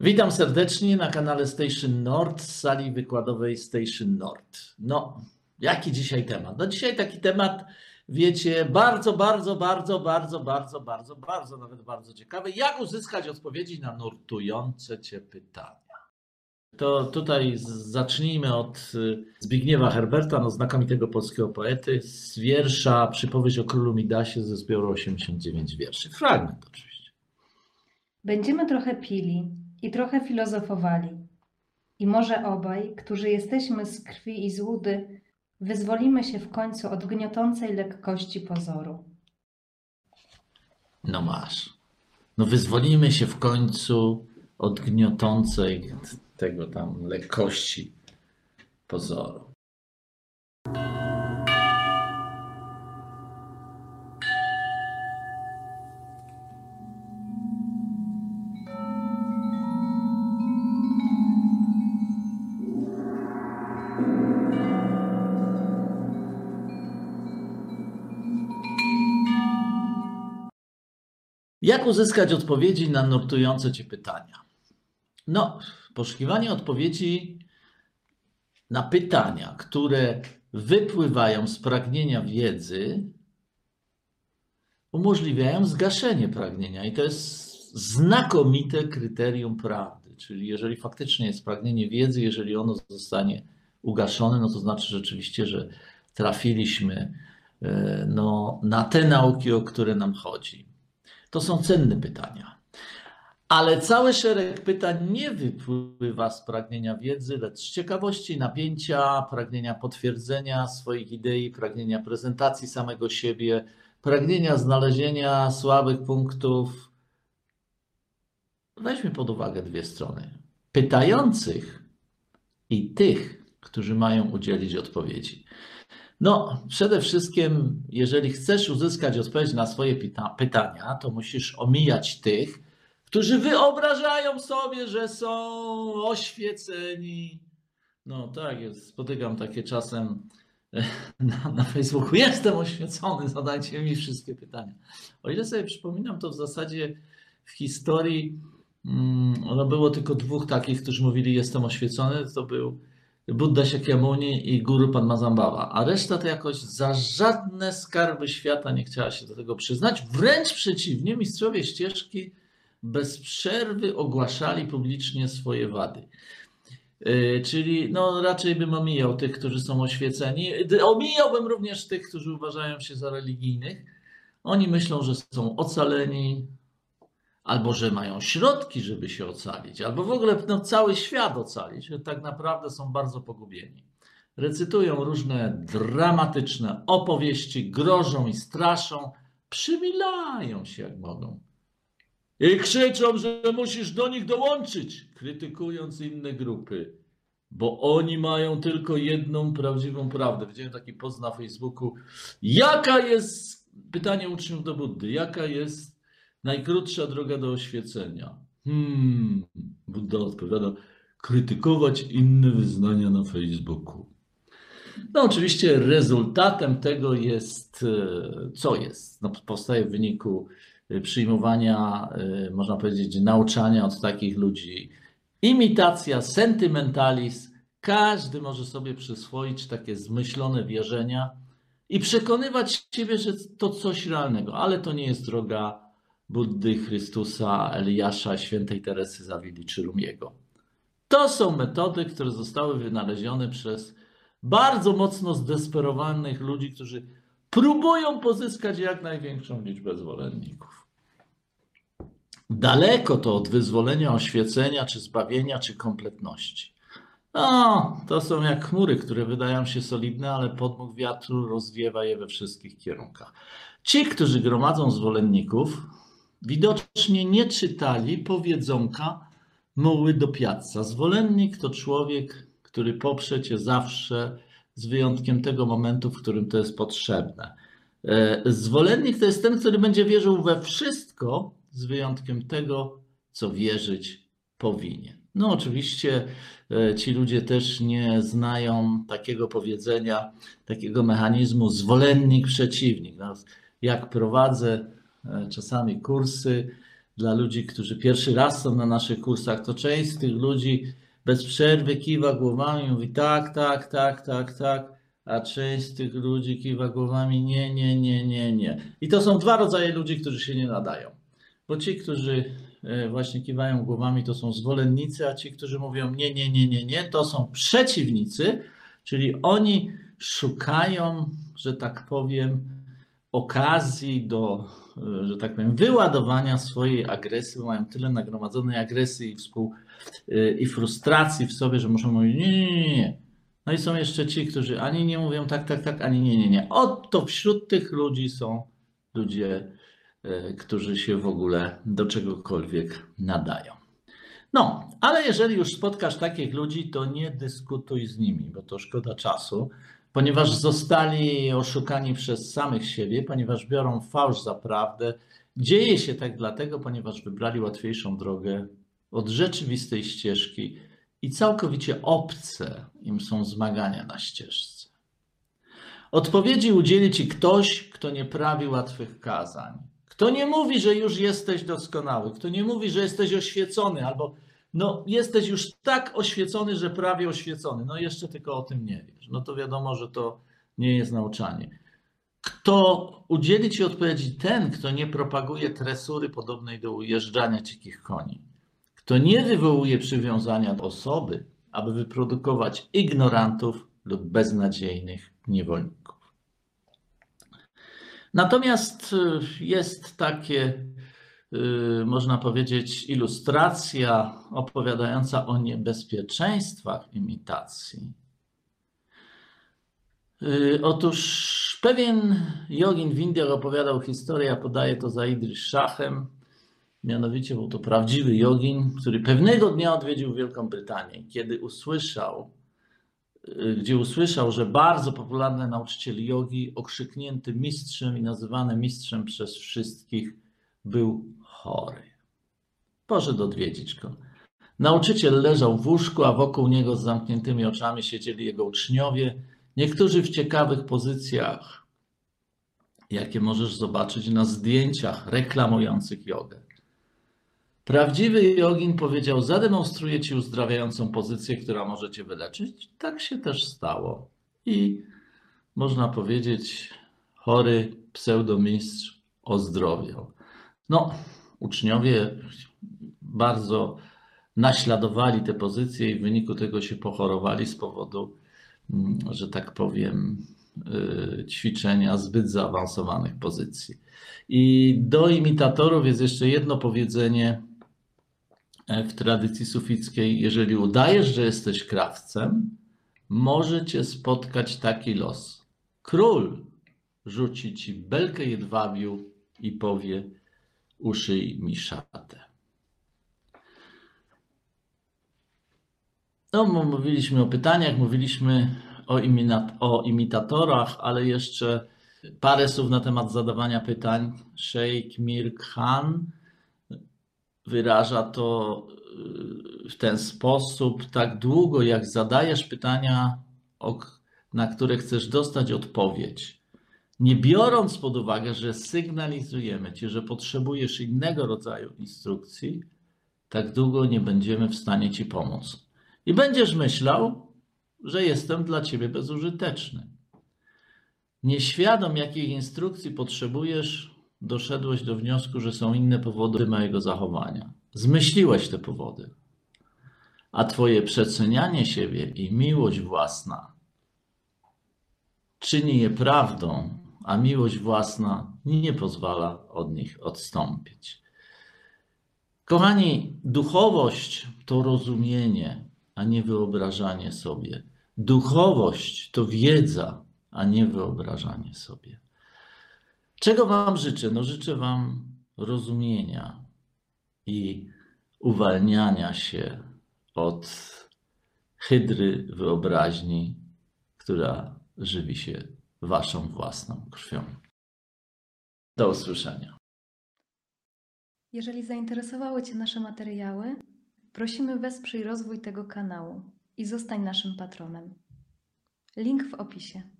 Witam serdecznie na kanale Station Nord, z sali wykładowej Station Nord. No, jaki dzisiaj temat? No dzisiaj taki temat, wiecie, bardzo, bardzo, bardzo, bardzo, bardzo, bardzo, bardzo, nawet bardzo ciekawy. Jak uzyskać odpowiedzi na nurtujące Cię pytania? To tutaj zacznijmy od y, Zbigniewa Herberta, no znakomitego polskiego poety, z wiersza Przypowieść o królu Midasie ze zbioru 89 wierszy. Fragment oczywiście. Będziemy trochę pili i trochę filozofowali. I może obaj, którzy jesteśmy z krwi i z wyzwolimy się w końcu od gniotącej lekkości pozoru. No masz. No wyzwolimy się w końcu od gniotącej tego tam lekkości pozoru. Jak uzyskać odpowiedzi na nurtujące Cię pytania? No, poszukiwanie odpowiedzi na pytania, które wypływają z pragnienia wiedzy, umożliwiają zgaszenie pragnienia. I to jest znakomite kryterium prawdy. Czyli jeżeli faktycznie jest pragnienie wiedzy, jeżeli ono zostanie ugaszone, no to znaczy rzeczywiście, że trafiliśmy e, no, na te nauki, o które nam chodzi. To są cenne pytania. Ale cały szereg pytań nie wypływa z pragnienia wiedzy, lecz z ciekawości, napięcia, pragnienia potwierdzenia swoich idei, pragnienia prezentacji samego siebie, pragnienia znalezienia słabych punktów. Weźmy pod uwagę dwie strony: pytających i tych, którzy mają udzielić odpowiedzi. No, przede wszystkim, jeżeli chcesz uzyskać odpowiedź na swoje pyta- pytania, to musisz omijać tych, którzy wyobrażają sobie, że są oświeceni. No tak jest, spotykam takie czasem na, na Facebooku. Jestem oświecony, zadajcie mi wszystkie pytania. O ile sobie przypominam, to w zasadzie w historii mm, no było tylko dwóch takich, którzy mówili jestem oświecony. To był Buddha Shakyamuni i Guru Padmasambhava, a reszta to jakoś za żadne skarby świata nie chciała się do tego przyznać. Wręcz przeciwnie, mistrzowie ścieżki bez przerwy ogłaszali publicznie swoje wady. Yy, Czyli no, raczej bym omijał tych, którzy są oświeceni. Omijałbym również tych, którzy uważają się za religijnych. Oni myślą, że są ocaleni, albo że mają środki, żeby się ocalić, albo w ogóle no, cały świat ocalić, tak naprawdę są bardzo pogubieni. Recytują różne dramatyczne opowieści, grożą i straszą, przymilają się jak mogą. I krzyczą, że musisz do nich dołączyć, krytykując inne grupy, bo oni mają tylko jedną prawdziwą prawdę. Widziałem taki post na Facebooku. Jaka jest, pytanie uczniów do Buddy, jaka jest najkrótsza droga do oświecenia? Hmm, Buddha odpowiada, krytykować inne wyznania na Facebooku. No oczywiście rezultatem tego jest, e, co jest? No, powstaje w wyniku e, przyjmowania, e, można powiedzieć, nauczania od takich ludzi. Imitacja, sentymentalizm. Każdy może sobie przyswoić takie zmyślone wierzenia i przekonywać siebie, że to coś realnego, ale to nie jest droga Buddy, Chrystusa, Eliasza, świętej Teresy Zawili czy Rumiego. To są metody, które zostały wynalezione przez bardzo mocno zdesperowanych ludzi, którzy próbują pozyskać jak największą liczbę zwolenników. Daleko to od wyzwolenia, oświecenia, czy zbawienia, czy kompletności. No, to są jak chmury, które wydają się solidne, ale podmuch wiatru rozwiewa je we wszystkich kierunkach. Ci, którzy gromadzą zwolenników, widocznie nie czytali powiedzonka muły do piazza. Zwolennik to człowiek, który poprze cię zawsze, z wyjątkiem tego momentu, w którym to jest potrzebne. E, Zwolennik to jest ten, który będzie wierzył we wszystko, z wyjątkiem tego, co wierzyć powinien. No, oczywiście e, ci ludzie też nie znają takiego powiedzenia, takiego mechanizmu zwolennik, przeciwnik. Jak prowadzę czasami kursy, dla ludzi, którzy pierwszy raz są na naszych kursach, to część z tych ludzi bez przerwy kiwa głowami i mówi tak, tak, tak, tak, tak, a część z tych ludzi kiwa głowami nie, nie, nie, nie, nie. I to są dwa rodzaje ludzi, którzy się nie nadają. Bo ci, którzy e, właśnie kiwają głowami, to są zwolennicy, a ci, którzy mówią nie, nie, nie, nie, nie, to są przeciwnicy, czyli oni szukają, że tak powiem, okazji do, że tak powiem, wyładowania swojej agresji, bo mają tyle nagromadzonej agresji i, współ, e, i frustracji w sobie, że muszą mówić nie, nie, nie, nie. No i są jeszcze ci, którzy ani nie mówią tak, tak, tak, ani nie, nie, nie. Oto wśród tych ludzi są ludzie, e, którzy się w ogóle do czegokolwiek nadają. No, ale jeżeli już spotkasz takich ludzi, to nie dyskutuj z nimi, bo to szkoda czasu, ponieważ zostali oszukani przez samych siebie, ponieważ biorą fałsz za prawdę. Dzieje się tak dlatego, ponieważ wybrali łatwiejszą drogę od rzeczywistej ścieżki i całkowicie obce im są zmagania na ścieżce. Odpowiedzi udzieli ci ktoś, kto nie prawi łatwych kazań. Kto nie mówi, że już jesteś doskonały, kto nie mówi, że jesteś oświecony, albo no, jesteś już tak oświecony, że prawie oświecony, no jeszcze tylko o tym nie wiesz. No to wiadomo, że to nie jest nauczanie. Kto udzieli ci odpowiedzi? Ten, kto nie propaguje tresury podobnej do ujeżdżania dzikich koni. Kto nie wywołuje przywiązania do osoby, aby wyprodukować ignorantów lub beznadziejnych niewolników. Natomiast y, jest takie, można powiedzieć, ilustracja opowiadająca o niebezpieczeństwach imitacji. Y, Otóż pewien jogin w Indiach opowiadał historię, a podaje to za Idris Szachem. Mianowicie był to prawdziwy jogin, który pewnego dnia odwiedził Wielką Brytanię. Kiedy usłyszał, y, gdzie usłyszał, że bardzo popularny nauczyciel jogi, okrzyknięty mistrzem i nazywany mistrzem przez wszystkich, był chory. Poszedł odwiedzić go. Nauczyciel leżał w łóżku, a wokół niego z zamkniętymi oczami siedzieli jego uczniowie, niektórzy w ciekawych pozycjach, jakie możesz zobaczyć na zdjęciach reklamujących jogę. Prawdziwy jogin powiedział: Zademonstruję ci uzdrawiającą pozycję, która może cię wyleczyć. Tak się też stało. I można powiedzieć, chory pseudomistrz ozdrowiał. No, uczniowie bardzo naśladowali te pozycje i w wyniku tego się pochorowali z powodu, mm, że tak powiem, y, ćwiczenia zbyt zaawansowanych pozycji. I do imitatorów jest jeszcze jedno powiedzenie e, w tradycji sufickiej: jeżeli udajesz, że jesteś krawcem, może cię spotkać taki los. Król rzuci ci belkę jedwabiu i powie: uszyj mi szatę. No, mówiliśmy o pytaniach, mówiliśmy o, imina- o imitatorach, ale jeszcze parę słów na temat zadawania pytań. Sheikh Mir Khan wyraża to y, w ten sposób: tak długo, jak zadajesz pytania, na które chcesz dostać odpowiedź, nie biorąc pod uwagę, że sygnalizujemy ci, że potrzebujesz innego rodzaju instrukcji, tak długo nie będziemy w stanie ci pomóc. I będziesz myślał, że jestem dla ciebie bezużyteczny. Nieświadom, jakich instrukcji potrzebujesz, doszedłeś do wniosku, że są inne powody mojego zachowania. Zmyśliłeś te powody. A twoje przecenianie siebie i miłość własna czyni je prawdą, a miłość własna nie pozwala od nich odstąpić. Kochani, duchowość to rozumienie, a nie wyobrażanie sobie. Duchowość to wiedza, a nie wyobrażanie sobie. Czego Wam życzę? No, życzę Wam rozumienia i uwalniania się od hydry wyobraźni, która żywi się Waszą własną krwią. Do usłyszenia. Jeżeli zainteresowały Cię nasze materiały, prosimy wesprzyj rozwój tego kanału i zostań naszym patronem. Link w opisie.